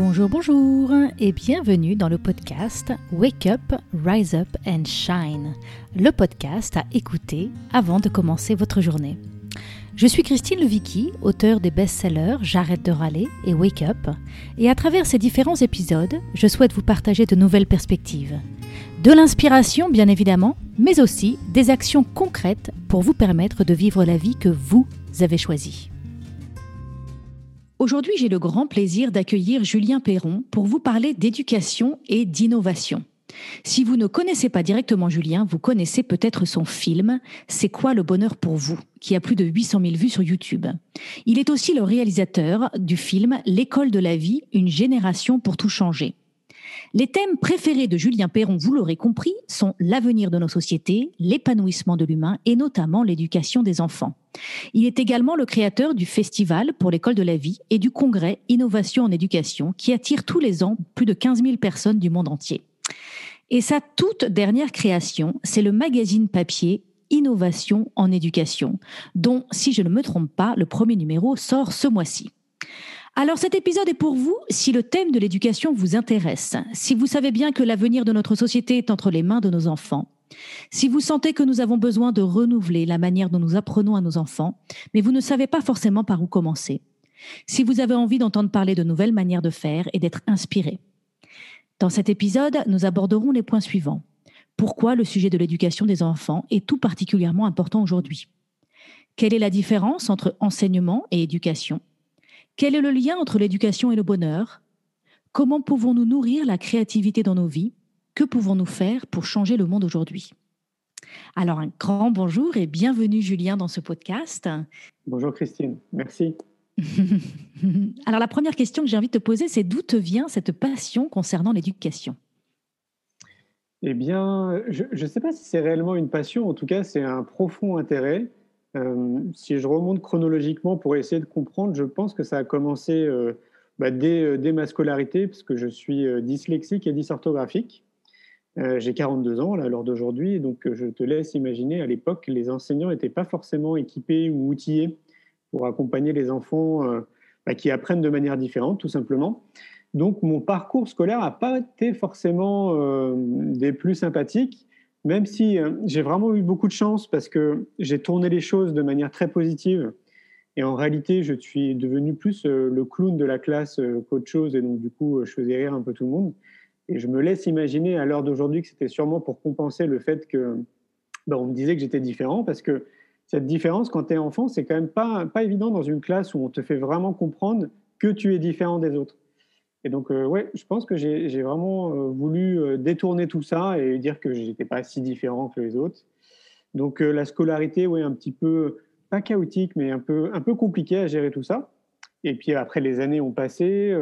Bonjour, bonjour et bienvenue dans le podcast Wake Up, Rise Up and Shine, le podcast à écouter avant de commencer votre journée. Je suis Christine Levicki, auteure des best-sellers J'arrête de râler et Wake Up, et à travers ces différents épisodes, je souhaite vous partager de nouvelles perspectives. De l'inspiration, bien évidemment, mais aussi des actions concrètes pour vous permettre de vivre la vie que vous avez choisie. Aujourd'hui, j'ai le grand plaisir d'accueillir Julien Perron pour vous parler d'éducation et d'innovation. Si vous ne connaissez pas directement Julien, vous connaissez peut-être son film C'est quoi le bonheur pour vous? qui a plus de 800 000 vues sur YouTube. Il est aussi le réalisateur du film L'école de la vie, une génération pour tout changer. Les thèmes préférés de Julien Perron, vous l'aurez compris, sont l'avenir de nos sociétés, l'épanouissement de l'humain et notamment l'éducation des enfants. Il est également le créateur du Festival pour l'école de la vie et du congrès Innovation en éducation qui attire tous les ans plus de 15 000 personnes du monde entier. Et sa toute dernière création, c'est le magazine papier Innovation en éducation, dont, si je ne me trompe pas, le premier numéro sort ce mois-ci. Alors cet épisode est pour vous si le thème de l'éducation vous intéresse, si vous savez bien que l'avenir de notre société est entre les mains de nos enfants, si vous sentez que nous avons besoin de renouveler la manière dont nous apprenons à nos enfants, mais vous ne savez pas forcément par où commencer, si vous avez envie d'entendre parler de nouvelles manières de faire et d'être inspiré. Dans cet épisode, nous aborderons les points suivants. Pourquoi le sujet de l'éducation des enfants est tout particulièrement important aujourd'hui? Quelle est la différence entre enseignement et éducation? Quel est le lien entre l'éducation et le bonheur? Comment pouvons-nous nourrir la créativité dans nos vies? Que pouvons-nous faire pour changer le monde aujourd'hui? Alors un grand bonjour et bienvenue Julien dans ce podcast. Bonjour Christine, merci. Alors la première question que j'ai envie de te poser, c'est d'où te vient cette passion concernant l'éducation? Eh bien, je ne sais pas si c'est réellement une passion, en tout cas c'est un profond intérêt. Euh, si je remonte chronologiquement pour essayer de comprendre, je pense que ça a commencé euh, bah, euh, dès, ma scolarité, parce que je suis dyslexique et dysorthographique. J'ai 42 ans à l'heure d'aujourd'hui, donc je te laisse imaginer, à l'époque, les enseignants n'étaient pas forcément équipés ou outillés pour accompagner les enfants bah, qui apprennent de manière différente, tout simplement. Donc mon parcours scolaire n'a pas été forcément des plus sympathiques même si euh, j'ai vraiment eu beaucoup de chance parce que j'ai tourné les choses de manière très positive. Et en réalité, je suis devenu plus euh, le clown de la classe euh, qu'autre chose. Et donc, du coup, je faisais rire un peu tout le monde. Et je me laisse imaginer à l'heure d'aujourd'hui que c'était sûrement pour compenser le fait que ben, on me disait que j'étais différent parce que cette différence, quand tu es enfant, c'est quand même pas, pas évident dans une classe où on te fait vraiment comprendre que tu es différent des autres. Et donc, euh, ouais, je pense que j'ai vraiment euh, voulu euh, détourner tout ça et dire que j'étais pas si différent que les autres. Donc, la scolarité, ouais, un petit peu, pas chaotique, mais un peu, un peu compliqué à gérer tout ça. Et puis après, les années ont passé.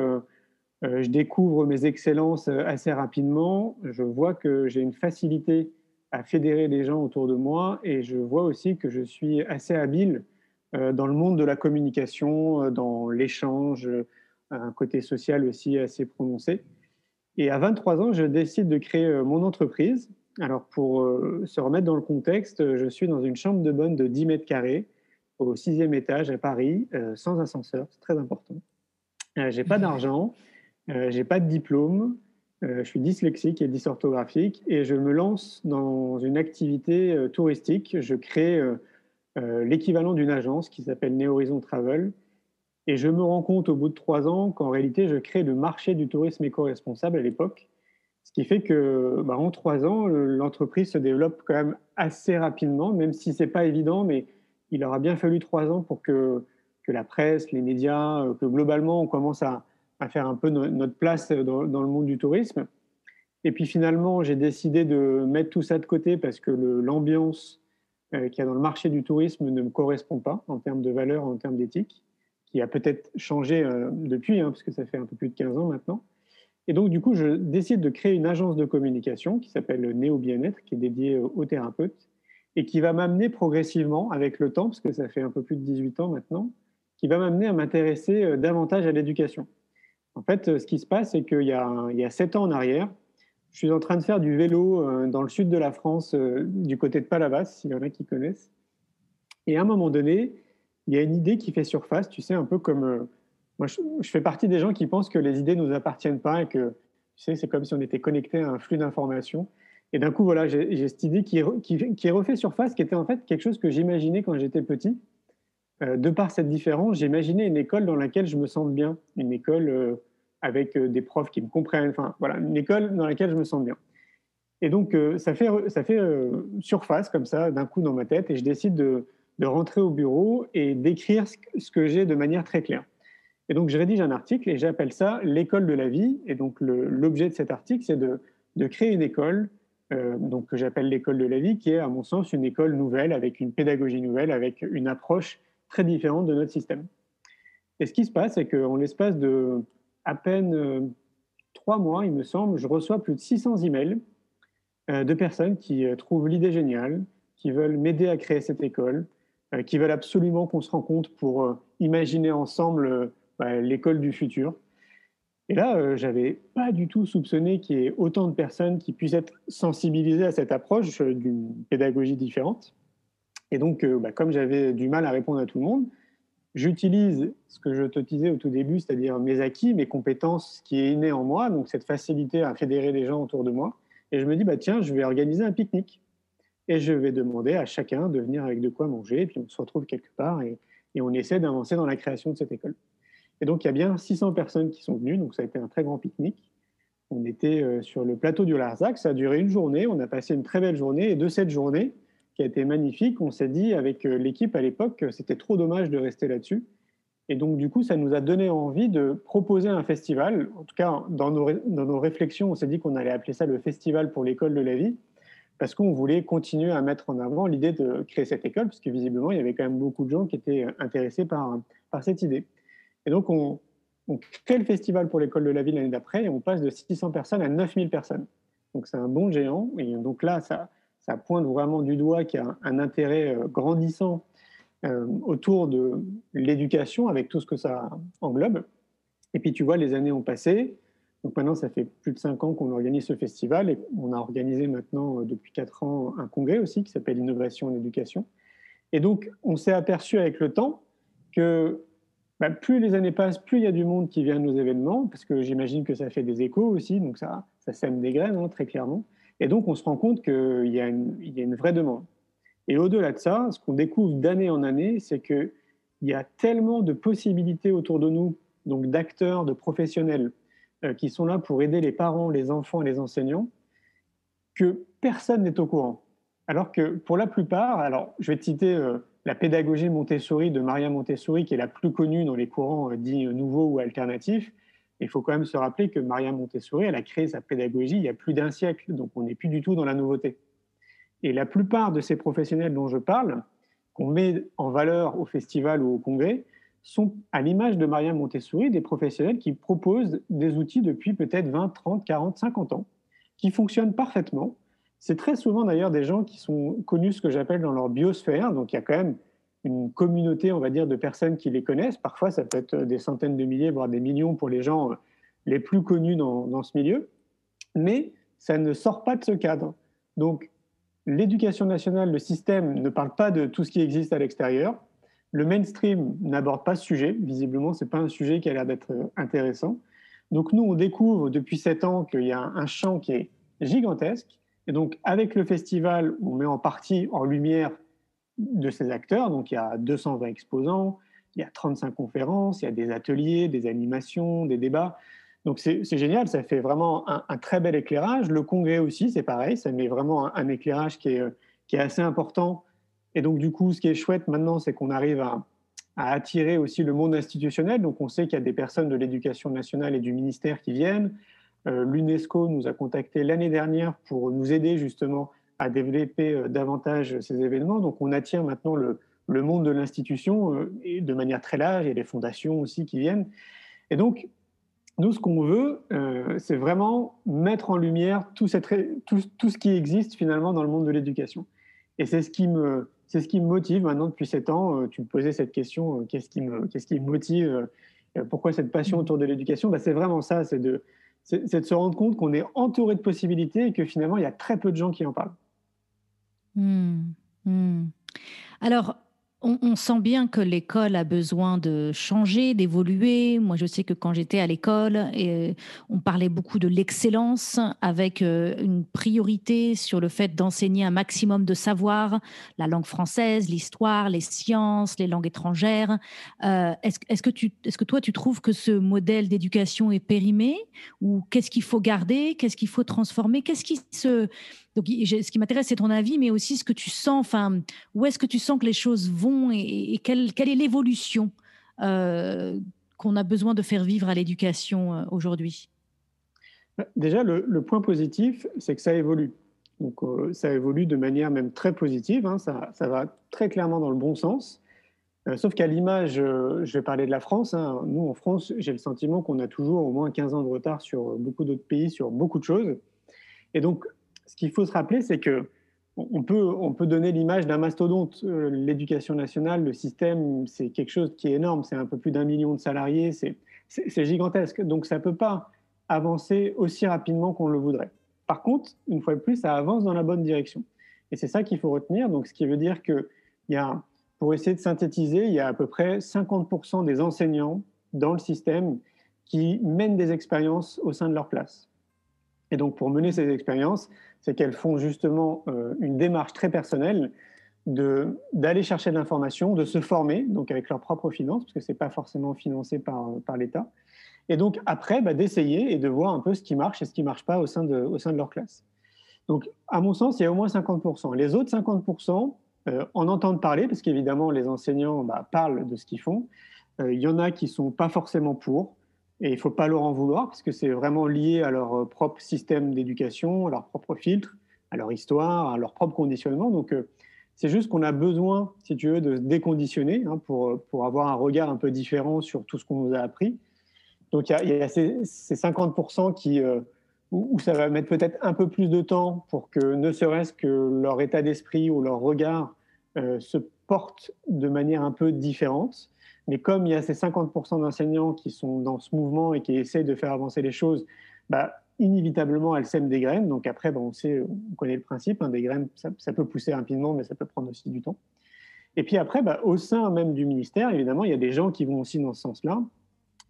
je découvre mes excellences assez rapidement. Je vois que j'ai une facilité à fédérer les gens autour de moi et je vois aussi que je suis assez habile dans le monde de la communication, dans l'échange, un côté social aussi assez prononcé. Et à 23 ans, je décide de créer euh, mon entreprise. Alors, pour euh, se remettre dans le contexte, je suis dans une chambre de bonne de 10 mètres carrés au sixième étage à Paris, euh, sans ascenseur, c'est très important. j'ai pas d'argent, j'ai pas de diplôme, je suis dyslexique et dysorthographique et je me lance dans une activité touristique. Je crée l'équivalent d'une agence qui s'appelle Néhorizon Travel et je me rends compte au bout de trois ans qu'en réalité, je crée le marché du tourisme éco-responsable à l'époque. Ce qui fait que, bah, en trois ans, l'entreprise se développe quand même assez rapidement, même si c'est pas évident, mais il aura bien fallu trois ans pour que, que la presse, les médias, euh, que globalement, on commence à, à faire un peu notre place dans, dans, le monde du tourisme. Et puis finalement, j'ai décidé de mettre tout ça de côté parce que l'ambiance euh, qu'il y a dans le marché du tourisme ne me correspond pas en termes de valeur, en termes d'éthique qui a peut-être changé euh, depuis, hein, parce que ça fait un peu plus de 15 ans maintenant. Et donc, du coup, je décide de créer une agence de communication qui s'appelle Néo Bien-être, qui est dédiée aux thérapeutes, et qui va m'amener progressivement, avec le temps, parce que ça fait un peu plus de 18 ans maintenant, qui va m'amener à m'intéresser euh, davantage à l'éducation. En fait, euh, ce qui se passe, c'est qu'il y, a, il y a 7 ans en arrière, je suis en train de faire du vélo dans le sud de la France, du côté de Palavas, s'il y en a qui connaissent. Et à un moment donné, il y a une idée qui fait surface, tu sais, un peu comme, euh, moi, je, fais partie des gens qui pensent que les idées ne nous appartiennent pas et que, tu sais, c'est comme si on était connecté à un flux d'informations. Et d'un coup, voilà, j'ai cette idée qui qui, est, refait surface, qui était en fait quelque chose que j'imaginais quand j'étais petit. Euh, de par cette différence, j'imaginais une école dans laquelle je me sens bien, une école euh, avec des profs qui me comprennent, enfin voilà, une école dans laquelle je me sens bien. Et donc, ça fait, ça fait surface comme ça, d'un coup dans ma tête, et je décide de, de rentrer au bureau et d'écrire ce que j'ai de manière très claire. Et donc, je rédige un article et j'appelle ça l'école de la vie. Et donc, l'objet de cet article, c'est de, créer une école euh, donc, que j'appelle l'école de la vie, qui est, à mon sens, une école nouvelle, avec une pédagogie nouvelle, avec une approche très différente de notre système. Et ce qui se passe, c'est qu'en l'espace de à peine euh, trois mois, il me semble, je reçois plus de 600 emails euh, de personnes qui trouvent l'idée géniale, qui veulent m'aider à créer cette école, qui veulent absolument qu'on se rencontre pour imaginer ensemble bah, l'école du futur. Et là, euh, j'avais pas du tout soupçonné qu'il y ait autant de personnes qui puissent être sensibilisées à cette approche euh, d'une pédagogie différente. Et donc, euh, bah, comme j'avais du mal à répondre à tout le monde, j'utilise ce que je te disais au tout début, c'est-à-dire mes acquis, mes compétences, ce qui est inné en moi, donc cette facilité à fédérer les gens autour de moi. Et je me dis, bah, tiens, je vais organiser un pique-nique. Et je vais demander à chacun de venir avec de quoi manger, et puis on se retrouve quelque part et on essaie d'avancer dans la création de cette école. Et donc, il y a bien 600 personnes qui sont venues, donc ça a été un très grand pique-nique. On était euh, sur le plateau du Larzac, ça a duré une journée, on a passé une très belle journée, et de cette journée, qui a été magnifique, on s'est dit avec euh, l'équipe à l'époque que c'était trop dommage de rester là-dessus. Et donc, du coup, ça nous a donné envie de proposer un festival. En tout cas, dans nos, dans nos réflexions, on s'est dit qu'on allait appeler ça le Festival pour l'école de la vie, parce qu'on voulait continuer à mettre en avant l'idée de créer cette école, parce que visiblement, il y avait quand même beaucoup de gens qui étaient intéressés par, par cette idée. Et donc, on, crée le festival pour l'école de la ville l'année d'après et on passe de 600 personnes à 9000 personnes. Donc, c'est un bon géant. Et donc là, ça, pointe vraiment du doigt qu'il y a un, intérêt euh, grandissant euh, autour de l'éducation avec tout ce que ça englobe. Et puis, tu vois, les années ont passé. Donc maintenant, ça fait plus de cinq ans qu'on organise ce festival et on a organisé maintenant, euh, depuis quatre ans, un congrès aussi qui s'appelle Innovation en éducation. Et donc, on s'est aperçu avec le temps que bah, plus les années passent, plus il y a du monde qui vient à nos événements, parce que j'imagine que ça fait des échos aussi, donc ça, sème des graines, hein, très clairement. Et donc, on se rend compte qu'il y, a une, il y a une vraie demande. Et au-delà de ça, ce qu'on découvre d'année en année, c'est qu'il y a tellement de possibilités autour de nous, donc d'acteurs, de professionnels, qui sont là pour aider les parents, les enfants et les enseignants, que personne n'est au courant. Alors que pour la plupart, alors je vais te citer euh, la pédagogie Montessori de Maria Montessori, qui est la plus connue dans les courants euh, dits nouveaux ou alternatifs. Il faut quand même se rappeler que Maria Montessori, elle a créé sa pédagogie il y a plus d'un siècle, donc on n'est plus du tout dans la nouveauté. Et la plupart de ces professionnels dont je parle, qu'on met en valeur au festival ou au congrès, sont, à l'image de Maria Montessori, des professionnels qui proposent des outils depuis peut-être 20, 30, 40, 50 ans, qui fonctionnent parfaitement, c'est très souvent d'ailleurs des gens qui sont connus, ce que j'appelle dans leur biosphère. Donc il y a quand même une communauté, on va dire, de personnes qui les connaissent. Parfois, ça peut être des centaines de milliers, voire des millions pour les gens euh, les plus connus dans, ce milieu. Mais ça ne sort pas de ce cadre. Donc l'éducation nationale, le système ne parle pas de tout ce qui existe à l'extérieur. Le mainstream n'aborde pas ce sujet. Visiblement, ce n'est pas un sujet qui a l'air d'être euh, intéressant. Donc nous, on découvre depuis sept ans qu'il y a un champ qui est gigantesque et donc, avec le festival, on met en partie en lumière de ces acteurs. Donc, il y a 220 exposants, il y a 35 conférences, il y a des ateliers, des animations, des débats. Donc, c'est génial, ça fait vraiment un, très bel éclairage. Le congrès aussi, c'est pareil, ça met vraiment un, éclairage est, qui est, assez important. Et donc, du coup, ce qui est chouette maintenant, c'est qu'on arrive à, attirer aussi le monde institutionnel. Donc, on sait qu'il y a des personnes de l'éducation nationale et du ministère qui viennent. Euh, L'UNESCO nous a contacté l'année dernière pour nous aider justement à développer euh, davantage ces événements. Donc on attire maintenant le, monde de l'institution euh, de manière très large. Il y a des fondations aussi qui viennent. Et donc, nous, ce qu'on veut, c'est vraiment mettre en lumière tout, ce qui existe finalement dans le monde de l'éducation. Et c'est ce qui me, c'est ce qui me motive maintenant depuis sept ans. Tu me posais cette question, qu'est-ce qui me, qu'est-ce qui me motive Pourquoi cette passion autour de l'éducation? Ben, C'est vraiment ça, c'est de, c'est de se rendre compte qu'on est entouré de possibilités et que finalement, il y a très peu de gens qui en parlent. Hmm, hmm. Alors, on, sent bien que l'école a besoin de changer, d'évoluer. Moi, je sais que quand j'étais à l'école, euh, on parlait beaucoup de l'excellence avec euh, une priorité sur le fait d'enseigner un maximum de savoir, la langue française, l'histoire, les sciences, les langues étrangères. Euh, est-ce, que est-ce que toi, tu trouves que ce modèle d'éducation est périmé ou qu'est-ce qu'il faut garder, qu'est-ce qu'il faut transformer, qu'est-ce qui se donc, ce qui m'intéresse, c'est ton avis, mais aussi ce que tu sens, enfin, où est-ce que tu sens que les choses vont et, quelle, est l'évolution euh, qu'on a besoin de faire vivre à l'éducation euh, aujourd'hui? Déjà, le, point positif, c'est que ça évolue. Donc, euh, ça évolue de manière même très positive, hein. ça, va très clairement dans le bon sens. sauf qu'à l'image, je vais parler de la France. Hein. Nous, en France, j'ai le sentiment qu'on a toujours au moins 15 ans de retard sur beaucoup d'autres pays, sur beaucoup de choses. Et donc, ce qu'il faut se rappeler, c'est que on peut, on peut donner l'image d'un mastodonte. Euh, l'éducation nationale, le système, c'est quelque chose qui est énorme. C'est un peu plus d'un million de salariés. C'est gigantesque. Donc, ça ne peut pas avancer aussi rapidement qu'on le voudrait. Par contre, une fois de plus, ça avance dans la bonne direction. Et c'est ça qu'il faut retenir. Donc, ce qui veut dire que, y a, pour essayer de synthétiser, il y a à peu près 50% des enseignants dans le système qui mènent des expériences au sein de leur classe. Et donc, pour mener ces expériences, c'est qu'elles font justement euh, une démarche très personnelle d'aller chercher de l'information, de se former, donc avec leurs propres finances, parce que ce n'est pas forcément financé par, par l'État. Et donc, après, bah, d'essayer et de voir un peu ce qui marche et ce qui ne marche pas au sein, de, au sein de leur classe. Donc, à mon sens, il y a au moins 50%. Les autres 50% euh, en entendent parler, parce qu'évidemment, les enseignants bah, parlent de ce qu'ils font. Euh, il y en a qui ne sont pas forcément pour. Et il ne faut pas leur en vouloir parce que c'est vraiment lié à leur euh, propre système d'éducation, à leur propre filtre, à leur histoire, à leur propre conditionnement. Donc, euh, c'est juste qu'on a besoin, si tu veux, de se déconditionner hein, pour, euh, pour avoir un regard un peu différent sur tout ce qu'on nous a appris. Donc, il y, a, ces, 50% qui, où, ça va mettre peut-être un peu plus de temps pour que ne serait-ce que leur état d'esprit ou leur regard se porte de manière un peu différente. Mais comme il y a ces 50% d'enseignants qui sont dans ce mouvement et qui essayent de faire avancer les choses, bah, inévitablement, elles sèment des graines. Donc après, bah, on, connaît le principe, hein, des graines, ça, peut pousser rapidement, mais ça peut prendre aussi du temps. Et puis après, bah, au sein même du ministère, évidemment, il y a des gens qui vont aussi dans ce sens-là.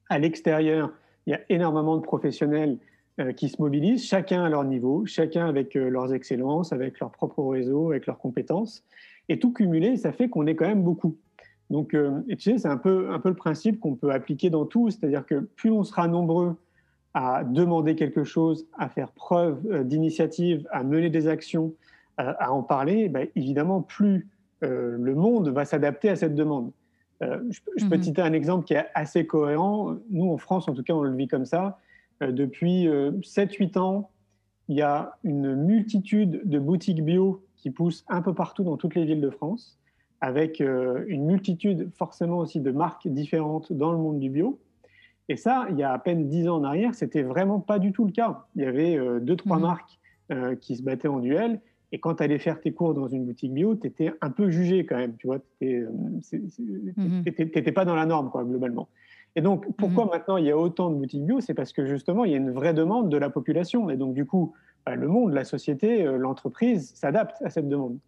À l'extérieur, il y a énormément de professionnels euh, qui se mobilisent, chacun à leur niveau, chacun avec euh, leurs excellences, avec leur propre réseau, avec leurs compétences. Et tout cumulé, ça fait qu'on est quand même beaucoup. Donc, euh, et tu sais, c'est un peu, un peu le principe qu'on peut appliquer dans tout, c'est-à-dire que plus on sera nombreux à demander quelque chose, à faire preuve euh, d'initiative, à mener des actions, à en parler, bah, évidemment, plus euh, le monde va s'adapter à cette demande. je, peux mhm. citer un exemple qui est assez cohérent. Nous, en France, en tout cas, on le vit comme ça. depuis 7-8 ans, il y a une multitude de boutiques bio qui poussent un peu partout dans toutes les villes de France avec euh, une multitude forcément aussi de marques différentes dans le monde du bio. Et ça, il y a à peine dix ans en arrière, c'était vraiment pas du tout le cas. Il y avait euh, deux, trois mhm. marques euh, qui se battaient en duel. Et quand tu allais faire tes cours dans une boutique bio, tu étais un peu jugé quand même. Tu vois, tu n'étais mhm. pas dans la norme, quoi, globalement. Et donc, pourquoi mhm. maintenant il y a autant de boutiques bio? C'est parce que justement, il y a une vraie demande de la population. Et donc, du coup, bah, le monde, la société, l'entreprise s'adapte à cette demande.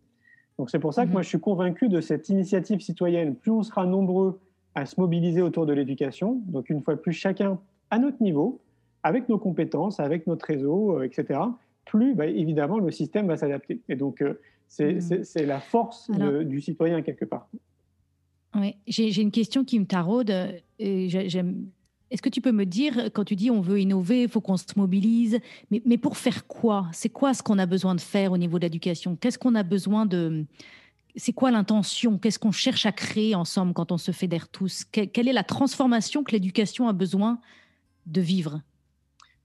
Donc c'est pour ça que moi mhm. je suis convaincu de cette initiative citoyenne. Plus on sera nombreux à se mobiliser autour de l'éducation, donc une fois plus chacun à notre niveau, avec nos compétences, avec notre réseau, euh, etc., plus bah, évidemment le système va s'adapter. Et donc euh, mhm. c'est la force du citoyen quelque part. Oui, j'ai une question qui me taraude. J'aime est-ce que tu peux me dire, quand tu dis on veut innover, il faut qu'on se mobilise, mais, pour faire quoi? C'est quoi ce qu'on a besoin de faire au niveau de l'éducation? Qu'est-ce qu'on a besoin de... C'est quoi l'intention? Qu'est-ce qu'on cherche à créer ensemble quand on se fédère tous? Quelle est la transformation que l'éducation a besoin de vivre?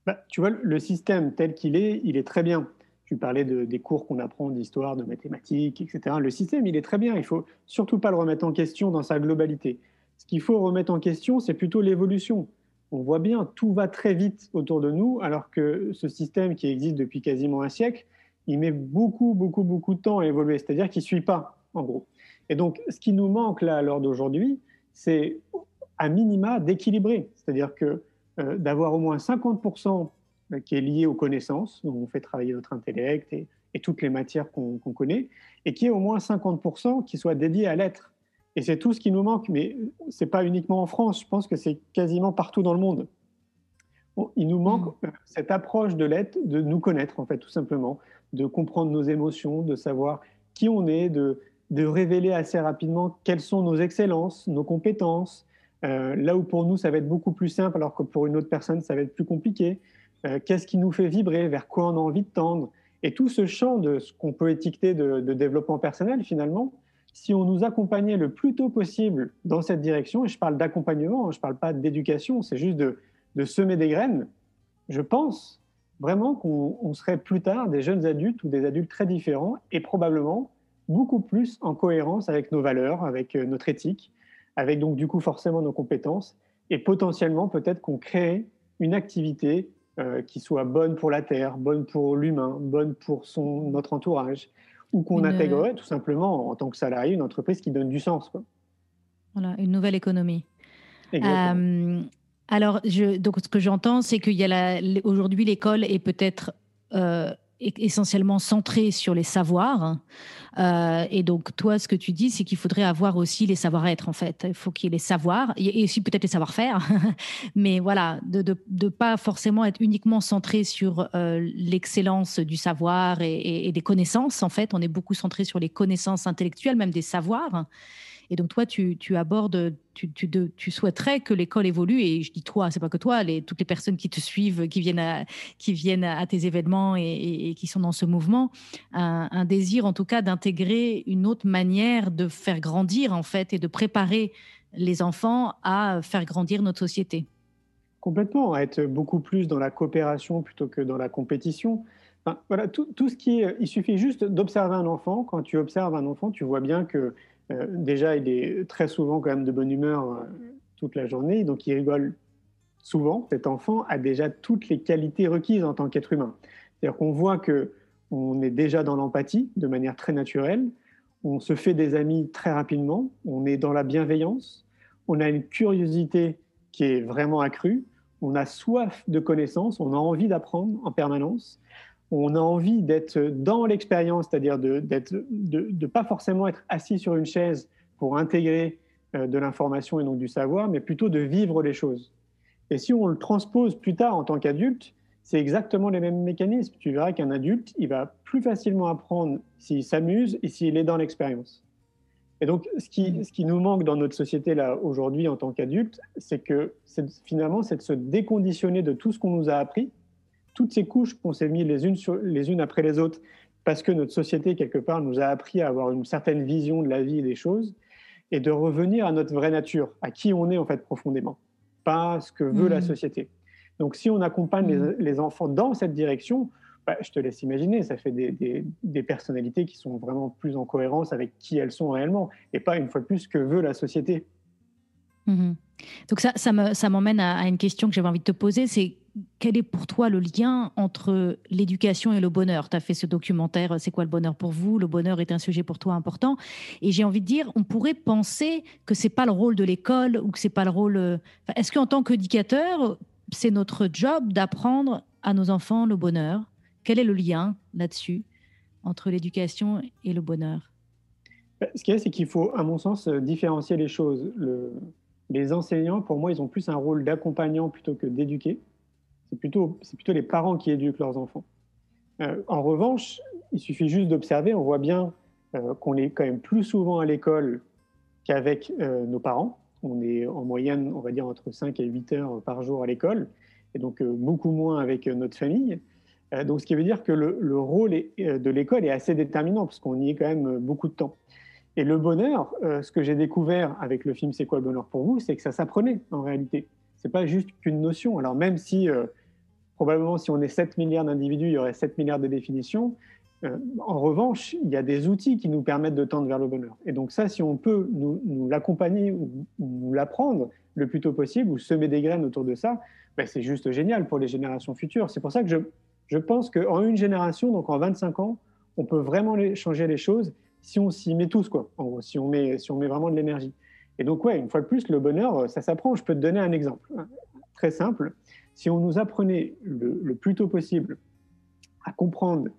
Bah, Tu vois, le système tel qu'il est, il est très bien. Tu parlais de, des cours qu'on apprend d'histoire, de mathématiques, etc. Le système, il est très bien. Il faut surtout pas le remettre en question dans sa globalité. Ce qu'il faut remettre en question, c'est plutôt l'évolution. On voit bien, tout va très vite autour de nous, alors que ce système qui existe depuis quasiment un siècle, il met beaucoup, beaucoup, beaucoup de temps à évoluer. C'est-à-dire qu'il ne suit pas, en gros. Et donc, ce qui nous manque là, à l'heure d'aujourd'hui, c'est à minima d'équilibrer. C'est-à-dire que euh, d'avoir au moins 50% qui est lié aux connaissances, dont on fait travailler notre intellect et, toutes les matières qu'on connaît, et qui est au moins 50% qui soit dédié à l'être Et c'est tout ce qui nous manque, mais ce n'est pas uniquement en France, je pense que c'est quasiment partout dans le monde. Il nous manque mm. cette approche de l'être, de nous connaître, en fait, tout simplement, de comprendre nos émotions, de savoir qui on est, de, de révéler assez rapidement quelles sont nos excellences, nos compétences, euh, là où pour nous ça va être beaucoup plus simple, alors que pour une autre personne ça va être plus compliqué. Euh, qu'est-ce qui nous fait vibrer, vers quoi on a envie de tendre. Et tout ce champ de ce qu'on peut étiqueter de, développement personnel, finalement, si on nous accompagnait le plus tôt possible dans cette direction, et je parle d'accompagnement, hein, je ne parle pas d'éducation, c'est juste de, semer des graines, je pense vraiment qu'on serait plus tard des jeunes adultes ou des adultes très différents et probablement beaucoup plus en cohérence avec nos valeurs, avec euh, notre éthique, avec donc du coup forcément nos compétences et potentiellement peut-être qu'on crée une activité euh, qui soit bonne pour la Terre, bonne pour l'humain, bonne pour notre entourage, ou qu'on intégrerait tout simplement en tant que salarié une entreprise qui donne du sens. Voilà, une nouvelle économie. Euh, alors, je, donc ce que j'entends, c'est qu'il y a aujourd'hui l'école est peut-être euh, essentiellement centré sur les savoirs. Euh, et donc, toi, ce que tu dis, c'est qu'il faudrait avoir aussi les savoir-être, en fait. Il faut qu'il y ait les savoirs et aussi peut-être les savoir-faire. Mais voilà, de ne de, pas forcément être uniquement centré sur euh, l'excellence du savoir et, et, des connaissances, en fait. On est beaucoup centré sur les connaissances intellectuelles, même des savoirs. Et donc, toi, tu, abordes, tu, souhaiterais que l'école évolue, et je dis toi, c'est pas que toi, toutes les personnes qui te suivent, qui viennent à, tes événements et, qui sont dans ce mouvement, un, désir en tout cas d'intégrer une autre manière de faire grandir, en fait, et de préparer les enfants à faire grandir notre société. Complètement, à être beaucoup plus dans la coopération plutôt que dans la compétition. voilà, tout, tout, ce qui est, il suffit juste d'observer un enfant. Quand tu observes un enfant, tu vois bien que euh, déjà, il est très souvent quand même de bonne humeur euh, toute la journée, donc il rigole souvent. Cet enfant a déjà toutes les qualités requises en tant qu'être humain. C'est-à-dire qu'on voit que on est déjà dans l'empathie de manière très naturelle, on se fait des amis très rapidement, on est dans la bienveillance, on a une curiosité qui est vraiment accrue, on a soif de connaissances, on a envie d'apprendre en permanence, on a envie d'être dans l'expérience, c'est-à-dire de ne pas forcément être assis sur une chaise pour intégrer euh, de l'information et donc du savoir, mais plutôt de vivre les choses. Et si on le transpose plus tard en tant qu'adulte, c'est exactement les mêmes mécanismes. Tu verras qu'un adulte, il va plus facilement apprendre s'il s'amuse et s'il est dans l'expérience. Et donc, ce qui, ce qui, nous manque dans notre société là aujourd'hui en tant qu'adulte, c'est que finalement, c'est de se déconditionner de tout ce qu'on nous a appris toutes ces couches qu'on s'est mis les unes, sur, les unes après les autres, parce que notre société, quelque part, nous a appris à avoir une certaine vision de la vie et des choses, et de revenir à notre vraie nature, à qui on est en fait profondément, pas ce que veut la mmh. société. Donc si on accompagne les, mmh. enfants dans cette direction, bah, je te laisse imaginer, ça fait des, des, personnalités qui sont vraiment plus en cohérence avec qui elles sont réellement, et pas une fois de plus ce que veut la société. Mmh. Donc ça, ça m'emmène à, à, une question que j'avais envie de te poser, c'est quel est pour toi le lien entre l'éducation et le bonheur? Tu as fait ce documentaire C'est quoi le bonheur pour vous? Le bonheur est un sujet pour toi important. Et j'ai envie de dire, on pourrait penser que c'est pas le rôle de l'école ou que c'est pas le rôle. Euh, est-ce qu'en tant qu'éducateur, c'est notre job d'apprendre à nos enfants le bonheur? Quel est le lien là-dessus entre l'éducation et le bonheur? Bah, Ce qu'il y a, c'est qu'il faut, à mon sens, euh, différencier les choses. Les enseignants, pour moi, ils ont plus un rôle d'accompagnant plutôt que d'éduquer c'est plutôt, plutôt les parents qui éduquent leurs enfants. Euh, en revanche, il suffit juste d'observer, on voit bien euh, qu'on est quand même plus souvent à l'école qu'avec euh, nos parents. On est en moyenne, on va dire, entre 5 et 8 heures par jour à l'école, et donc beaucoup moins avec notre famille. donc, ce qui veut dire que le, le rôle de l'école est assez déterminant, parce qu'on y est quand même beaucoup de temps. Et le bonheur, ce que j'ai découvert avec le film C'est quoi le bonheur pour vous, c'est que ça s'apprenait en réalité. C'est pas juste qu'une notion. Alors même si probablement si on est 7 milliards d'individus, il y aurait 7 milliards de définitions. Euh, en revanche, il y a des outils qui nous permettent de tendre vers le bonheur. Et donc ça, si on peut nous, l'accompagner ou, nous l'apprendre le plus tôt possible ou semer des graines autour de ça, ben c'est juste génial pour les générations futures. C'est pour ça que je, je pense qu'en une génération, donc en 25 ans, on peut vraiment changer les choses si on s'y met tous, quoi. Si on met, si on met vraiment de l'énergie. Et donc, ouais, une fois de plus, le bonheur, ça s'apprend. Je peux te donner un exemple hein, très simple si on nous apprenait le, plus tôt possible à comprendre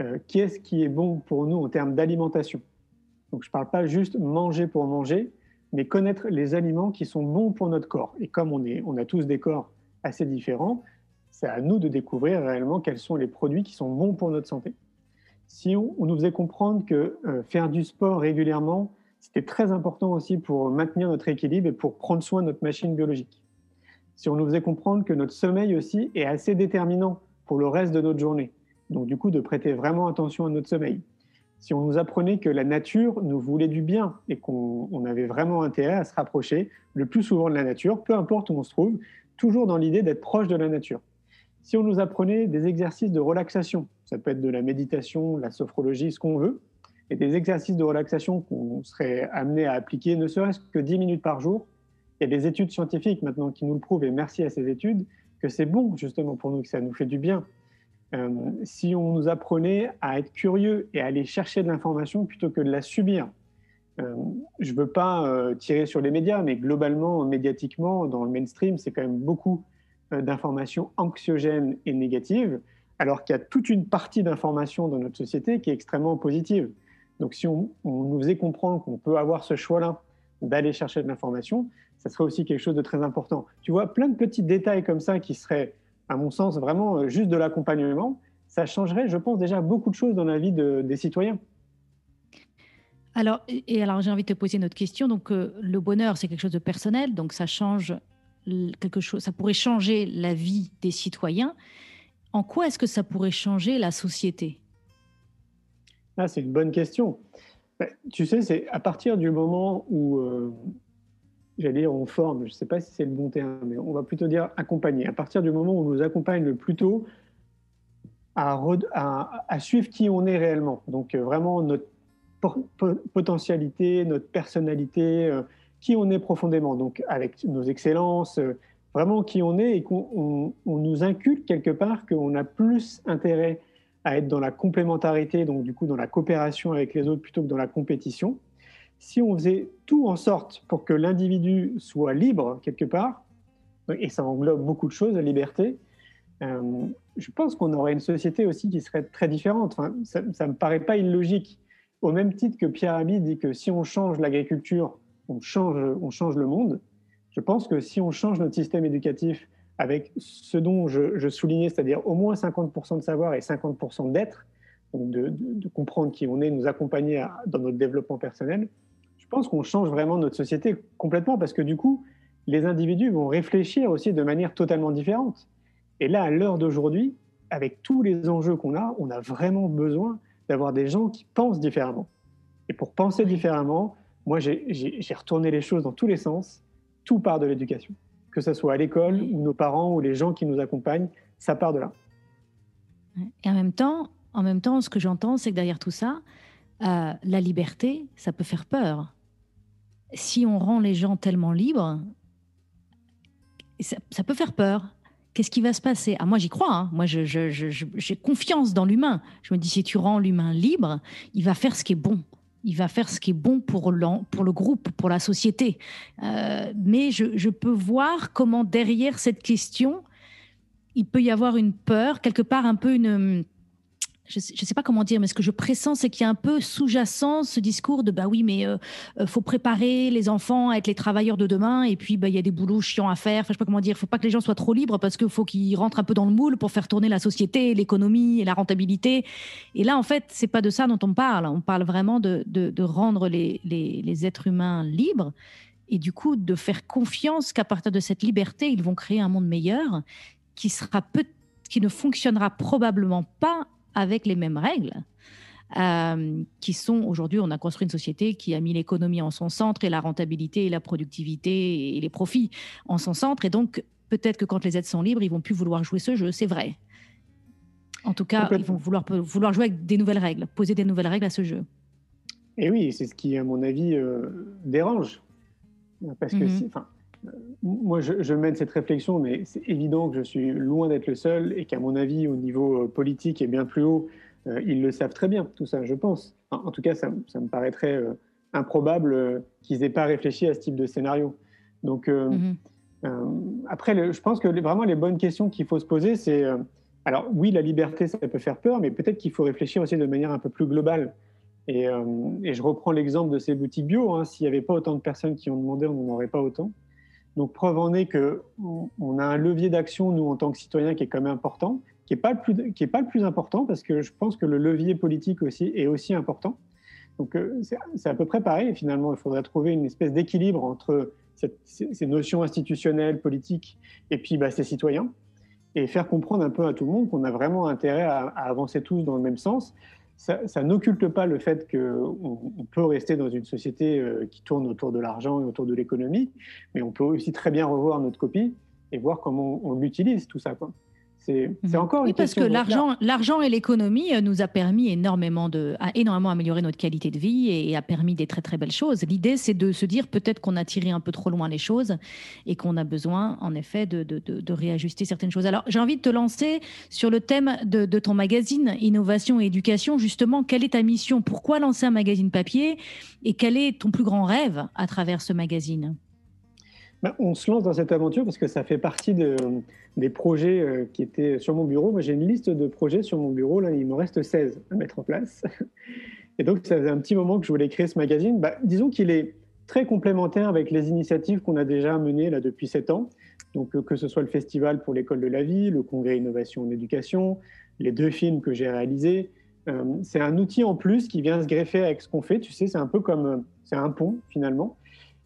euh, qu'est-ce qui est bon pour nous en termes d'alimentation, donc je ne parle pas juste manger pour manger, mais connaître les aliments qui sont bons pour notre corps. Et comme on, est, on a tous des corps assez différents, c'est à nous de découvrir réellement quels sont les produits qui sont bons pour notre santé. Si on, nous faisait comprendre que euh, faire du sport régulièrement, c'était très important aussi pour maintenir notre équilibre et pour prendre soin de notre machine biologique. Si on nous faisait comprendre que notre sommeil aussi est assez déterminant pour le reste de notre journée, donc du coup de prêter vraiment attention à notre sommeil. Si on nous apprenait que la nature nous voulait du bien et qu'on avait vraiment intérêt à se rapprocher le plus souvent de la nature, peu importe où on se trouve, toujours dans l'idée d'être proche de la nature. Si on nous apprenait des exercices de relaxation, ça peut être de la méditation, la sophrologie, ce qu'on veut, et des exercices de relaxation qu'on serait amené à appliquer ne serait-ce que 10 minutes par jour. Il y a des études scientifiques maintenant qui nous le prouvent, et merci à ces études, que c'est bon justement pour nous, que ça nous fait du bien. Euh, si on nous apprenait à être curieux et à aller chercher de l'information plutôt que de la subir. Euh, je ne veux pas euh, tirer sur les médias, mais globalement, médiatiquement, dans le mainstream, c'est quand même beaucoup d'informations anxiogènes et négatives, alors qu'il y a toute une partie d'informations dans notre société qui est extrêmement positive. Donc si on, nous faisait comprendre qu'on peut avoir ce choix-là d'aller chercher de l'information, ça serait aussi quelque chose de très important. Tu vois, plein de petits détails comme ça qui seraient, à mon sens, vraiment euh, juste de l'accompagnement, ça changerait, je pense, déjà beaucoup de choses dans la vie des citoyens. Alors, et alors j'ai envie de te poser une autre question. Donc, euh, le bonheur, c'est quelque chose de personnel, donc ça change quelque chose, ça pourrait changer la vie des citoyens. En quoi est-ce que ça pourrait changer la société? Ah, c'est une bonne question. Ben, tu sais, c'est à partir du moment où, euh, j'allais dire on forme, je ne sais pas si c'est le bon terme, mais on va plutôt dire accompagner. À partir du moment où on nous accompagne le plus tôt à, à, suivre qui on est réellement. Donc euh, vraiment notre potentialité, notre personnalité, euh, qui on est profondément. Donc avec nos excellences, vraiment qui on est et qu'on nous inculque quelque part qu'on a plus intérêt à être dans la complémentarité, donc du coup dans la coopération avec les autres plutôt que dans la compétition. Si on faisait tout en sorte pour que l'individu soit libre quelque part, et ça englobe beaucoup de choses, la liberté, euh, je pense qu'on aurait une société aussi qui serait très différente. Enfin, ça ne me paraît pas illogique. Au même titre que Pierre Rabhi dit que si on change l'agriculture, on change, on change le monde, je pense que si on change notre système éducatif avec ce dont je, soulignais, c'est-à-dire au moins 50% de savoir et 50% d'être, de, comprendre qui on est, nous accompagner dans notre développement personnel, je pense qu'on change vraiment notre société complètement parce que du coup, les individus vont réfléchir aussi de manière totalement différente. Et là, à l'heure d'aujourd'hui, avec tous les enjeux qu'on a, on a vraiment besoin d'avoir des gens qui pensent différemment. Et pour penser différemment, moi, j'ai retourné les choses dans tous les sens. Tout part de l'éducation que ce soit à l'école ou nos parents ou les gens qui nous accompagnent, ça part de là. Et en même temps, en même temps, ce que j'entends, c'est que derrière tout ça, euh, la liberté, ça peut faire peur. Si on rend les gens tellement libres, ça, peut faire peur. Qu'est-ce qui va se passer? Ah, Moi, j'y crois. Hein. Moi, j'ai confiance dans l'humain. Je me dis, si tu rends l'humain libre, il va faire ce qui est bon il va faire ce qui est bon pour, pour le groupe, pour la société. Euh, mais je, je, peux voir comment derrière cette question, il peut y avoir une peur, quelque part un peu une, je ne sais, pas comment dire, mais ce que je pressens, c'est qu'il y a un peu sous-jacent ce discours de bah oui, mais euh, euh, faut préparer les enfants à être les travailleurs de demain, et puis bah il y a des boulots chiants à faire. Enfin, je sais pas comment dire. Faut pas que les gens soient trop libres parce qu'il faut qu'ils rentrent un peu dans le moule pour faire tourner la société, l'économie et la rentabilité. Et là, en fait, c'est pas de ça dont on parle. On parle vraiment de, rendre les, êtres humains libres et du coup de faire confiance qu'à partir de cette liberté, ils vont créer un monde meilleur qui ne fonctionnera probablement pas avec les mêmes règles. Euh, qui sont aujourd'hui, on a construit une société qui a mis l'économie en son centre et la rentabilité et la productivité et les profits en son centre. Et donc, peut-être que quand les aides sont libres, ils vont plus vouloir jouer ce jeu, c'est vrai. En tout cas, ils vont vouloir, vouloir jouer avec des nouvelles règles, poser des nouvelles règles à ce jeu. Et oui, c'est ce qui, à mon avis, euh, dérange. Parce que, mhm. enfin, moi, je, mène cette réflexion, mais c'est évident que je suis loin d'être le seul et qu'à mon avis, au niveau euh, politique et bien plus haut, euh, ils le savent très bien, tout ça, je pense. En, tout cas, ça, me paraîtrait euh, improbable qu'ils n'aient pas réfléchi à ce type de scénario. Donc, mhm. après, je pense que vraiment les bonnes questions qu'il faut se poser, c'est alors oui, la liberté, ça peut faire peur, mais peut-être qu'il faut réfléchir aussi de manière un peu plus globale. Et, et je reprends l'exemple de ces boutiques bio. Hein. S'il n'y avait pas autant de personnes qui ont demandé, on n'en aurait pas autant. Donc preuve en est qu'on a un levier d'action, nous, en tant que citoyens, qui est quand même important, qui n'est pas, le plus, important, parce que je pense que le levier politique aussi est aussi important. Donc c'est à peu près pareil, finalement. Il faudrait trouver une espèce d'équilibre entre ces notions institutionnelles, politiques, et puis bah, ces citoyens, et faire comprendre un peu à tout le monde qu'on a vraiment intérêt à, avancer tous dans le même sens. Ça, n'occulte pas le fait qu'on on peut rester dans une société euh, qui tourne autour de l'argent et autour de l'économie, mais on peut aussi très bien revoir notre copie et voir comment on, l'utilise, tout ça. Quoi. C'est mhm. encore oui, parce que l'argent, l'argent et l'économie euh, nous a permis énormément de, a énormément amélioré notre qualité de vie et a permis des très très belles choses. L'idée, c'est de se dire peut-être qu'on a tiré un peu trop loin les choses et qu'on a besoin, en effet, de, de, de, réajuster certaines choses. Alors, j'ai envie de te lancer sur le thème de, ton magazine Innovation et Éducation. Justement, quelle est ta mission? Pourquoi lancer un magazine papier? Et quel est ton plus grand rêve à travers ce magazine? Ben, on se lance dans cette aventure parce que ça fait partie des projets euh, qui étaient sur mon bureau. Moi, j'ai une liste de projets sur mon bureau. Là, il me reste 16 à mettre en place. Et donc, ça faisait un petit moment que je voulais créer ce magazine. Ben, disons qu'il est très complémentaire avec les initiatives qu'on a déjà menées là, depuis 7 ans. Donc, euh, que ce soit le festival pour l'école de la vie, le congrès innovation en éducation, les deux films que j'ai réalisés. Euh, c'est un outil en plus qui vient se greffer avec ce qu'on fait. Tu sais, c'est un peu comme, c'est un pont finalement.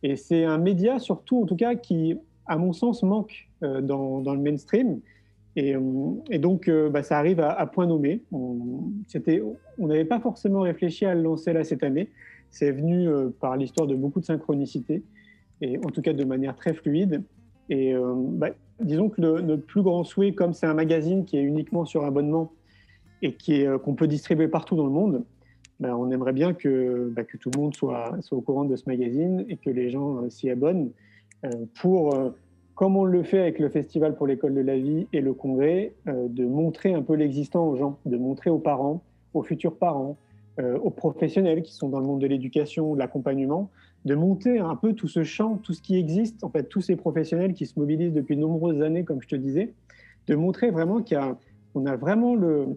Et c'est un média, surtout en tout cas, qui, à mon sens, manque euh, dans, le mainstream. Et, euh, donc, euh, bah, ça arrive à, point nommé. On n'avait pas forcément réfléchi à le lancer là cette année. C'est venu par l'histoire de beaucoup de synchronicité, et en tout cas de manière très fluide. Et bah, disons que le, notre plus grand souhait, comme c'est un magazine qui est uniquement sur abonnement et qu'on peut distribuer partout dans le monde, ben, on aimerait bien que, ben, que, tout le monde soit, au courant de ce magazine et que les gens euh, s'y abonnent euh, pour, euh, comme on le fait avec le Festival pour l'école de la vie et le congrès, de montrer un peu l'existant aux gens, de montrer aux parents, aux futurs parents, aux professionnels qui sont dans le monde de l'éducation, de l'accompagnement, de monter un peu tout ce champ, tout ce qui existe, en fait, tous ces professionnels qui se mobilisent depuis de nombreuses années, comme je te disais, de montrer vraiment qu'on a, vraiment le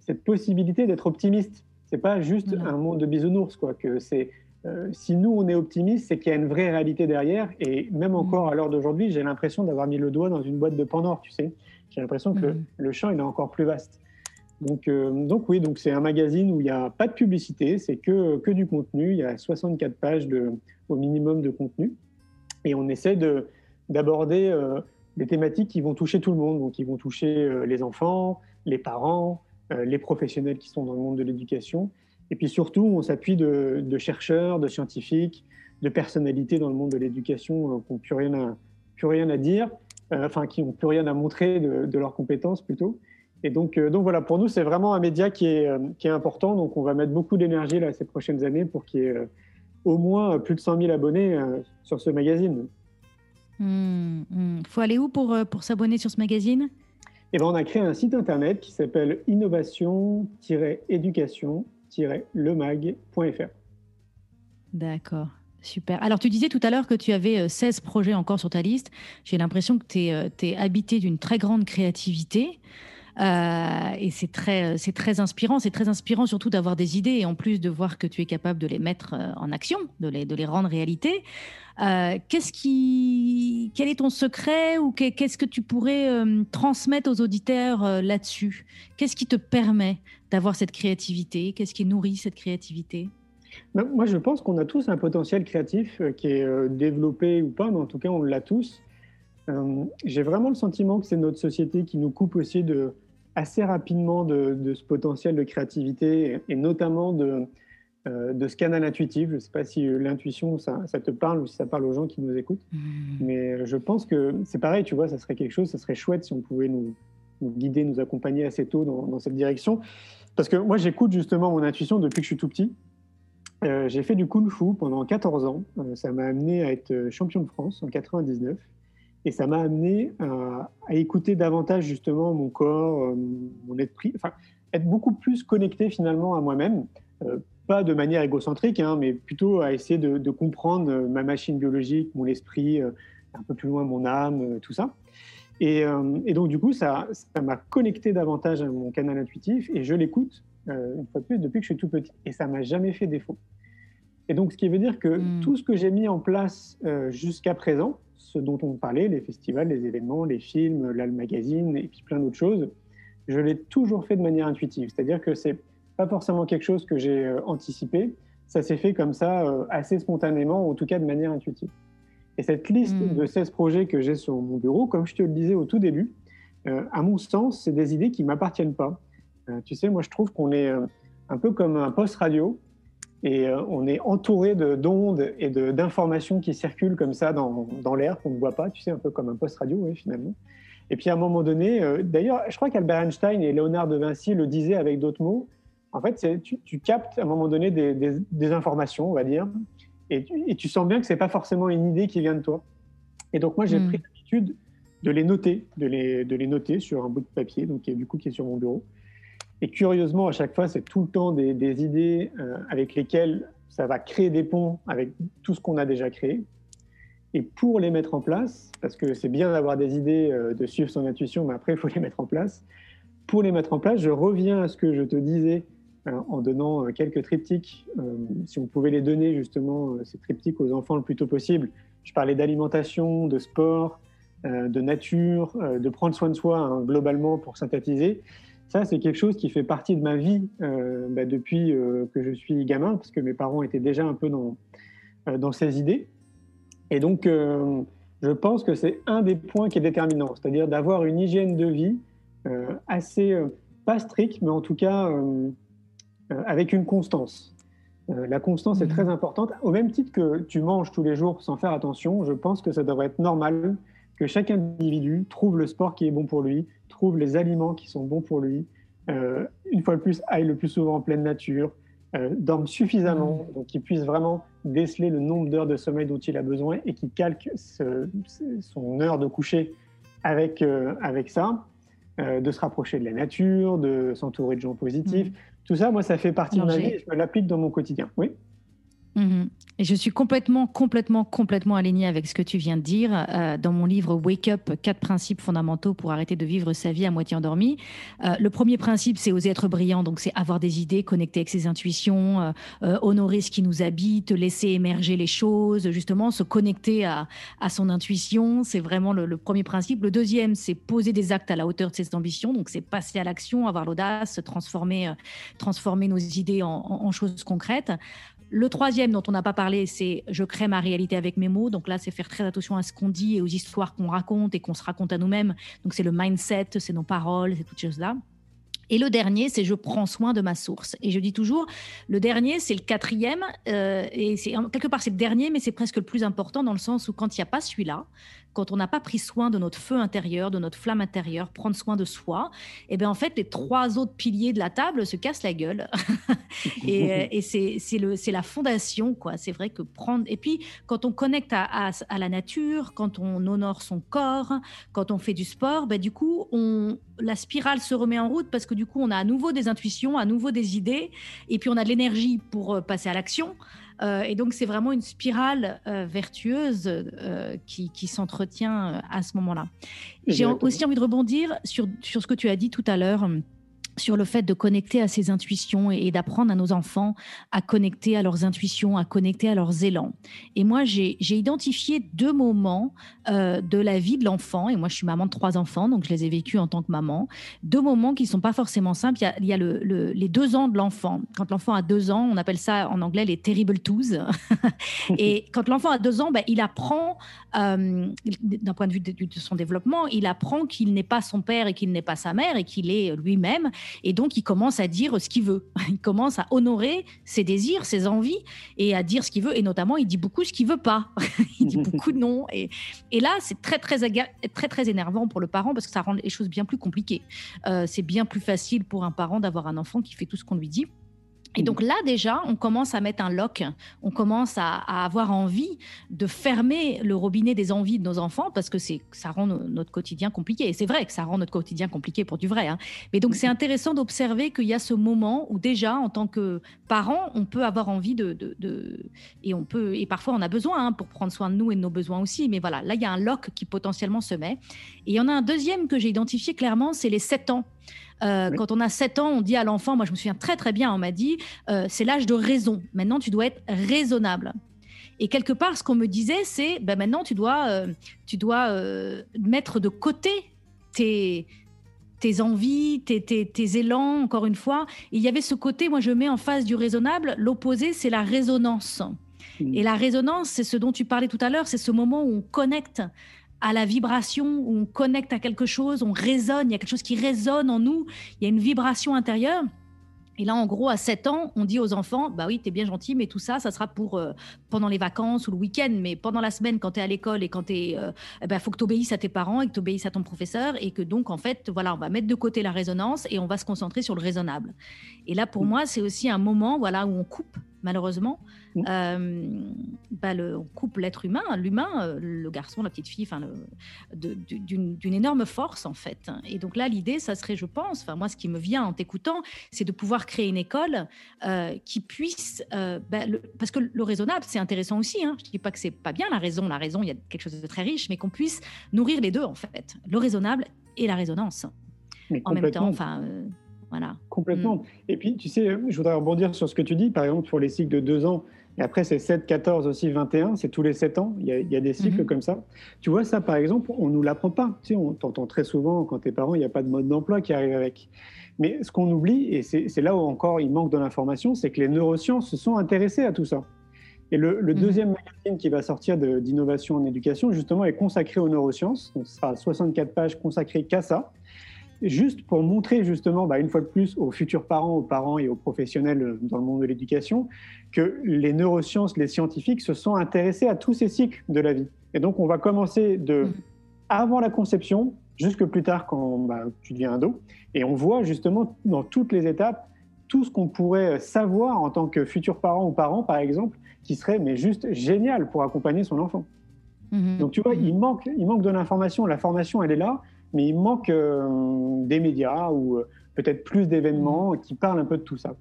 cette possibilité d'être optimiste. C'est pas juste un monde de bisounours, quoi. Que c'est euh, si nous on est optimiste, c'est qu'il y a une vraie réalité derrière. Et même encore à l'heure d'aujourd'hui, j'ai l'impression d'avoir mis le doigt dans une boîte de Pandore, tu sais. J'ai l'impression que le, champ il est encore plus vaste. Donc, euh, donc oui, donc c'est un magazine où il n'y a pas de publicité, c'est que, que du contenu. Il y a 64 pages de, au minimum de contenu. Et on essaie de, d'aborder euh, des thématiques qui vont toucher tout le monde, donc qui vont toucher les enfants, les parents, les professionnels qui sont dans le monde de l'éducation. Et puis surtout, on s'appuie de, chercheurs, de scientifiques, de personnalités dans le monde de l'éducation euh, qui n'ont plus rien à, dire, euh, enfin qui n'ont plus rien à montrer de, leurs compétences plutôt. Et donc, voilà, pour nous, c'est vraiment un média qui est, important. Donc on va mettre beaucoup d'énergie là ces prochaines années pour qu'il y ait au moins plus de 100 000 abonnés sur ce magazine. Il hmm, hmm. faut aller où pour s'abonner sur ce magazine? Et eh ben, on a créé un site internet qui s'appelle innovation-éducation-lemag.fr. D'accord. Super. Alors, tu disais tout à l'heure que tu avais 16 euh, projets encore sur ta liste. J'ai l'impression que tu es, euh, es, habité d'une très grande créativité. Euh, et c'est très, c'est très inspirant. C'est très inspirant surtout d'avoir des idées et en plus de voir que tu es capable de les mettre en action, de les, de les rendre réalité. Euh, qu'est-ce qui, quel est ton secret ou qu'est-ce que tu pourrais euh, transmettre aux auditeurs euh, là-dessus? Qu'est-ce qui te permet d'avoir cette créativité? Qu'est-ce qui nourrit cette créativité? Ben, Moi, je pense qu'on a tous un potentiel créatif qui est développé ou pas, mais en tout cas, on l'a tous. J'ai vraiment le sentiment que c'est notre société qui nous coupe aussi de, assez rapidement de, de ce potentiel de créativité et notamment de, euh, de ce canal intuitif. Je ne sais pas si euh, l'intuition, ça, te parle ou si ça parle aux gens qui nous écoutent. Mmh. Mais euh, je pense que c'est pareil, tu vois, ça serait quelque chose, ça serait chouette si on pouvait nous, guider, nous accompagner assez tôt dans, cette direction. Parce que moi, j'écoute justement mon intuition depuis que je suis tout petit. j'ai fait du kung fu pendant 14 ans. ça m'a amené à être champion de France en 99. Et ça m'a amené à, écouter davantage justement mon corps, mon esprit, enfin, être beaucoup plus connecté finalement à moi-même pas de manière égocentrique, hein, mais plutôt à essayer de, comprendre euh, ma machine biologique, mon esprit, euh, un peu plus loin mon âme, euh, tout ça. Et, donc du coup, ça, ça m'a connecté davantage à mon canal intuitif et je l'écoute une fois de plus, depuis que je suis tout petit. Et ça m'a jamais fait défaut. Et donc, ce qui veut dire que hmm. tout ce que j'ai mis en place jusqu'à présent, ce dont on parlait, les festivals, les événements, les films, là, le magazine et puis plein d'autres choses, je l'ai toujours fait de manière intuitive. C'est-à-dire que c'est pas forcément quelque chose que j'ai anticipé, ça s'est fait comme ça assez spontanément, ou en tout cas de manière intuitive. Et cette liste hmm. de 16 projets que j'ai sur mon bureau, comme je te le disais au tout début, euh, à mon sens, c'est des idées qui ne m'appartiennent pas. Euh, tu sais, moi, je trouve qu'on est euh, un peu comme un poste radio et on est entouré d'ondes et d'informations qui circulent comme ça dans, dans l'air qu'on ne voit pas, tu sais, un peu comme un poste radio, oui, finalement. Et puis à un moment donné, d'ailleurs, je crois qu'Albert Einstein et Léonard de Vinci le disaient avec d'autres mots. En fait, tu, tu, captes à un moment donné des, des, des informations, on va dire, et tu, et tu sens bien que c'est pas forcément une idée qui vient de toi. Et donc moi, j'ai hmm. pris l'habitude de les noter, de les, de les noter sur un bout de papier, donc du coup qui est sur mon bureau. Et curieusement, à chaque fois, c'est tout le temps des, idées euh, avec lesquelles ça va créer des ponts avec tout ce qu'on a déjà créé. Et pour les mettre en place, parce que c'est bien d'avoir des idées, euh, de suivre son intuition, mais après, il faut les mettre en place. Pour les mettre en place, je reviens à ce que je te disais euh, en donnant quelques triptyques. si on pouvait les donner, justement, ces triptyques aux enfants le plus tôt possible. Je parlais d'alimentation, de sport, de nature, de prendre soin de soi hein, globalement pour synthétiser. Ça, c'est quelque chose qui fait partie de ma vie euh, bah, depuis que je suis gamin, parce que mes parents étaient déjà un peu dans, dans ces idées. Et donc, je pense que c'est un des points qui est déterminant, c'est-à-dire d'avoir une hygiène de vie assez, pas stricte, mais en tout cas avec une constance. la constance est mmh. très importante. Au même titre que tu manges tous les jours sans faire attention, je pense que ça devrait être normal que chaque individu trouve le sport qui est bon pour lui, trouve les aliments qui sont bons pour lui, euh, une fois de plus, aille le plus souvent en pleine nature, euh, dorme suffisamment, mmh. donc qu'il puisse vraiment déceler le nombre d'heures de sommeil dont il a besoin et qu'il calque son heure de coucher avec, euh, avec ça, de se rapprocher de la nature, de s'entourer de gens positifs. Mmh. Tout ça, moi, ça fait partie de ma vie et je me l'applique dans mon quotidien. Oui. Mhm. Je suis complètement, complètement, complètement alignée avec ce que tu viens de dire. Euh, dans mon livre Wake Up, quatre principes fondamentaux pour arrêter de vivre sa vie à moitié endormie. Euh, le premier principe, c'est oser être brillant. Donc, c'est avoir des idées, connecter avec ses intuitions, euh, honorer ce qui nous habite, laisser émerger les choses, justement, se connecter à, son intuition. C'est vraiment le, premier principe. Le deuxième, c'est poser des actes à la hauteur de ses ambitions. Donc, c'est passer à l'action, avoir l'audace, transformer, nos idées en choses concrètes. Le troisième dont on n'a pas parlé, c'est je crée ma réalité avec mes mots. Donc là, c'est faire très attention à ce qu'on dit et aux histoires qu'on raconte et qu'on se raconte à nous-mêmes. Donc c'est le mindset, c'est nos paroles, c'est toutes ces choses-là. Et le dernier, c'est je prends soin de ma source. Et je dis toujours, le dernier, c'est le quatrième. Euh, et c'est quelque part, c'est le dernier, mais c'est presque le plus important dans le sens où quand il n'y a pas celui-là, quand on n'a pas pris soin de notre feu intérieur, de notre flamme intérieure, prendre soin de soi, et eh bien en fait, les trois autres piliers de la table se cassent la gueule. et, et c'est la fondation, quoi. C'est vrai que prendre. Et puis, quand on connecte à, à, la nature, quand on honore son corps, quand on fait du sport, ben, du coup, on, la spirale se remet en route parce que du coup, on a à nouveau des intuitions, à nouveau des idées, et puis on a de l'énergie pour euh, passer à l'action. Euh, et donc, c'est vraiment une spirale euh, vertueuse euh, qui, s'entretient à ce moment-là. J'ai aussi envie de rebondir sur, sur ce que tu as dit tout à l'heure sur le fait de connecter à ses intuitions et, d'apprendre à nos enfants à connecter à leurs intuitions, à connecter à leurs élans. Et moi, j'ai identifié deux moments euh, de la vie de l'enfant, et moi je suis maman de trois enfants, donc je les ai vécus en tant que maman, deux moments qui ne sont pas forcément simples. Il y a, le, les deux ans de l'enfant. Quand l'enfant a deux ans, on appelle ça en anglais les terrible twos. et quand l'enfant a deux ans, ben, il apprend, euh, d'un point de vue de, de son développement, il apprend qu'il n'est pas son père et qu'il n'est pas sa mère et qu'il est lui-même et donc, il commence à dire ce qu'il veut. Il commence à honorer ses désirs, ses envies et à dire ce qu'il veut. Et notamment, il dit beaucoup ce qu'il veut pas. il dit beaucoup de non. Et, et là, c'est très, très, très, très énervant pour le parent parce que ça rend les choses bien plus compliquées. Euh, c'est bien plus facile pour un parent d'avoir un enfant qui fait tout ce qu'on lui dit et donc là déjà, on commence à mettre un lock, on commence à, avoir envie de fermer le robinet des envies de nos enfants parce que c'est ça rend notre quotidien compliqué. Et c'est vrai que ça rend notre quotidien compliqué pour du vrai. Hein. Mais donc c'est intéressant d'observer qu'il y a ce moment où déjà en tant que parent, on peut avoir envie de, et on peut et parfois on a besoin hein, pour prendre soin de nous et de nos besoins aussi. Mais voilà, là il y a un lock qui potentiellement se met. Et il y en a un deuxième que j'ai identifié clairement, c'est les 7 ans. Euh, quand on a 7 ans, on dit à l'enfant, moi je me souviens très très bien, on m'a dit, euh, c'est l'âge de raison. Maintenant, tu dois être raisonnable. Et quelque part, ce qu'on me disait, c'est, ben maintenant, tu dois, euh, tu dois mettre de côté tes, tes envies, tes, tes, tes, élans, encore une fois. il y avait ce côté, moi je mets en face du raisonnable, l'opposé, c'est la résonance. Mmh. Et la résonance, c'est ce dont tu parlais tout à l'heure, c'est ce moment où on connecte à la vibration, où on connecte à quelque chose, on résonne, il y a quelque chose qui résonne en nous, il y a une vibration intérieure. Et là, en gros, à 7 ans, on dit aux enfants, bah oui, t'es bien gentil, mais tout ça, ça sera pour euh, pendant les vacances ou le week-end. Mais pendant la semaine, quand tu es à l'école et quand tu es... Euh, eh ben, faut que tu obéisses à tes parents et que tu obéisses à ton professeur. Et que donc, en fait, voilà, on va mettre de côté la résonance et on va se concentrer sur le raisonnable. Et là, pour mmh. moi, c'est aussi un moment voilà, où on coupe malheureusement. Mmh. Euh, bah, le, on coupe l'être humain, l'humain, euh, le garçon, la petite fille, enfin, d'une énorme force en fait. Et donc là, l'idée, ça serait, je pense, enfin moi, ce qui me vient en t'écoutant, c'est de pouvoir créer une école euh, qui puisse, bah, parce que le raisonnable, c'est intéressant aussi. Hein. Je dis pas que c'est pas bien la raison, la raison, il y a quelque chose de très riche, mais qu'on puisse nourrir les deux en fait, le raisonnable et la résonance en même temps. Enfin. Voilà. Complètement. Mm. Et puis, tu sais, je voudrais rebondir sur ce que tu dis, par exemple, pour les cycles de 2 ans, et après c'est 7, 14, aussi 21, c'est tous les 7 ans, il y a, des cycles mm-hmm. comme ça. Tu vois, ça, par exemple, on ne nous l'apprend pas. Tu sais, on t'entend très souvent, quand t'es parents, il n'y a pas de mode d'emploi qui arrive avec. Mais ce qu'on oublie, et c'est là où encore il manque de l'information, c'est que les neurosciences se sont intéressées à tout ça. Et le, mm-hmm. deuxième magazine qui va sortir d'innovation en éducation, justement, est consacré aux neurosciences. Donc, ce sera 64 pages consacrées qu'à ça juste pour montrer justement, bah, une fois de plus, aux futurs parents, aux parents et aux professionnels euh, dans le monde de l'éducation, que les neurosciences, les scientifiques se sont intéressés à tous ces cycles de la vie. Et donc, on va commencer de mm. avant la conception jusque plus tard quand bah, tu deviens ado. Et on voit justement dans toutes les étapes tout ce qu'on pourrait savoir en tant que futur parent ou parent, par exemple, qui serait mais juste génial pour accompagner son enfant. Mm-hmm. Donc tu vois, il manque, il manque de l'information. La formation, elle est là mais il manque euh, des médias ou euh, peut-être plus d'événements qui parlent un peu de tout ça.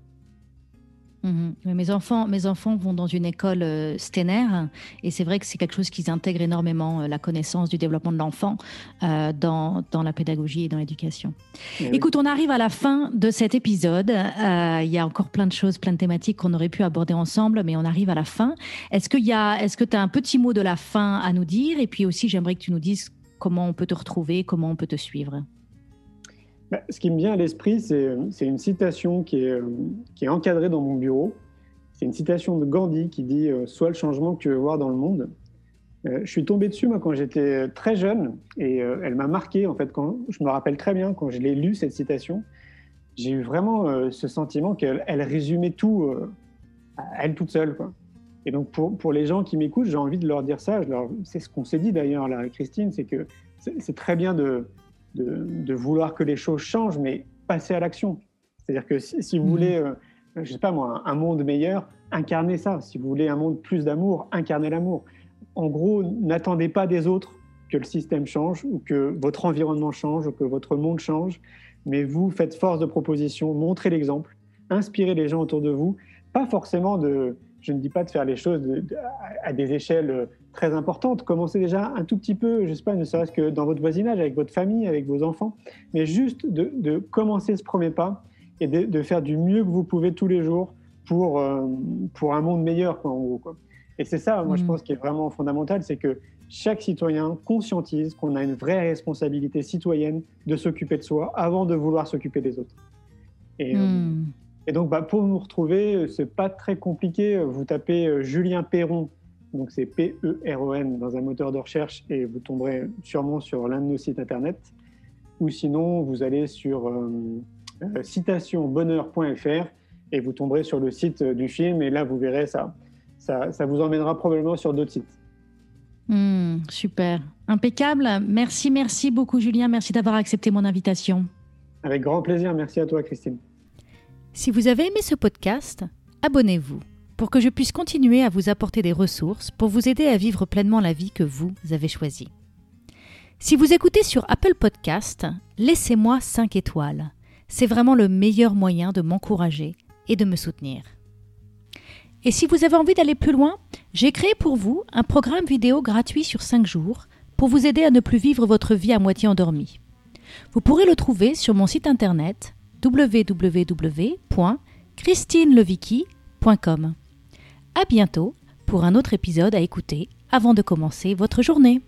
Mhm. Mes enfants, mes enfants vont dans une école euh, et c'est vrai que c'est quelque chose qui intègre énormément euh, la connaissance du développement de l'enfant dans, dans, la pédagogie et dans l'éducation. Eh Écoute, on arrive à la fin de cet épisode. Il y a encore plein de choses, plein de thématiques qu'on aurait pu aborder ensemble, mais on arrive à la fin. Est-ce que tu as un petit mot de la fin à nous dire? Et puis aussi, j'aimerais que tu nous dises comment on peut te retrouver, comment on peut te suivre bah, Ce qui me vient à l'esprit, c'est une citation qui est, encadrée dans mon bureau. C'est une citation de Gandhi qui dit euh, Sois le changement que tu veux voir dans le monde. Euh, je suis tombé dessus quand j'étais très jeune et euh, elle m'a marqué en fait. Je me rappelle très bien quand je l'ai lu cette citation, j'ai eu vraiment ce sentiment qu'elle elle résumait tout à elle toute seule. Et donc, pour, pour les gens qui m'écoutent, j'ai envie de leur dire ça. C'est ce qu'on s'est dit d'ailleurs, là, Christine, c'est que c'est très bien de, de, de, vouloir que les choses changent, mais passer à l'action. C'est-à-dire que si, vous mmh. voulez, euh, je sais pas moi, un monde meilleur, incarnez ça. Si vous voulez un monde plus d'amour, incarnez l'amour. En gros, n'attendez pas des autres que le système change ou que votre environnement change ou que votre monde change, mais vous faites force de proposition, montrez l'exemple, inspirez les gens autour de vous, pas forcément de je ne dis pas de faire les choses à des échelles euh, très importantes. Commencez déjà un tout petit peu, je ne sais pas, ne serait-ce que dans votre voisinage, avec votre famille, avec vos enfants, mais juste de, commencer ce premier pas et de, faire du mieux que vous pouvez tous les jours pour, euh, pour un monde meilleur, en gros. Quoi. Et c'est ça, moi, je mmh. pense, qui est vraiment fondamental, c'est que chaque citoyen conscientise qu'on a une vraie responsabilité citoyenne de s'occuper de soi avant de vouloir s'occuper des autres. Et, euh, mmh. Et donc, bah, pour nous retrouver, c'est pas très compliqué. Vous tapez euh, Julien Perron, donc c'est P-E-R-O-N dans un moteur de recherche et vous tomberez sûrement sur l'un de nos sites internet. Ou sinon, vous allez sur euh, euh, citationbonheur.fr et vous tomberez sur le site du film et là, vous verrez ça. Ça, ça vous emmènera probablement sur d'autres sites. Hmm, super, impeccable. Merci, merci beaucoup Julien. Merci d'avoir accepté mon invitation. Avec grand plaisir. Merci à toi, Christine. Si vous avez aimé ce podcast, abonnez-vous pour que je puisse continuer à vous apporter des ressources pour vous aider à vivre pleinement la vie que vous avez choisie. Si vous écoutez sur Apple Podcast, laissez-moi 5 étoiles. C'est vraiment le meilleur moyen de m'encourager et de me soutenir. Et si vous avez envie d'aller plus loin, j'ai créé pour vous un programme vidéo gratuit sur 5 jours pour vous aider à ne plus vivre votre vie à moitié endormie. Vous pourrez le trouver sur mon site internet www.christinelevicky.com. À bientôt pour un autre épisode à écouter avant de commencer votre journée.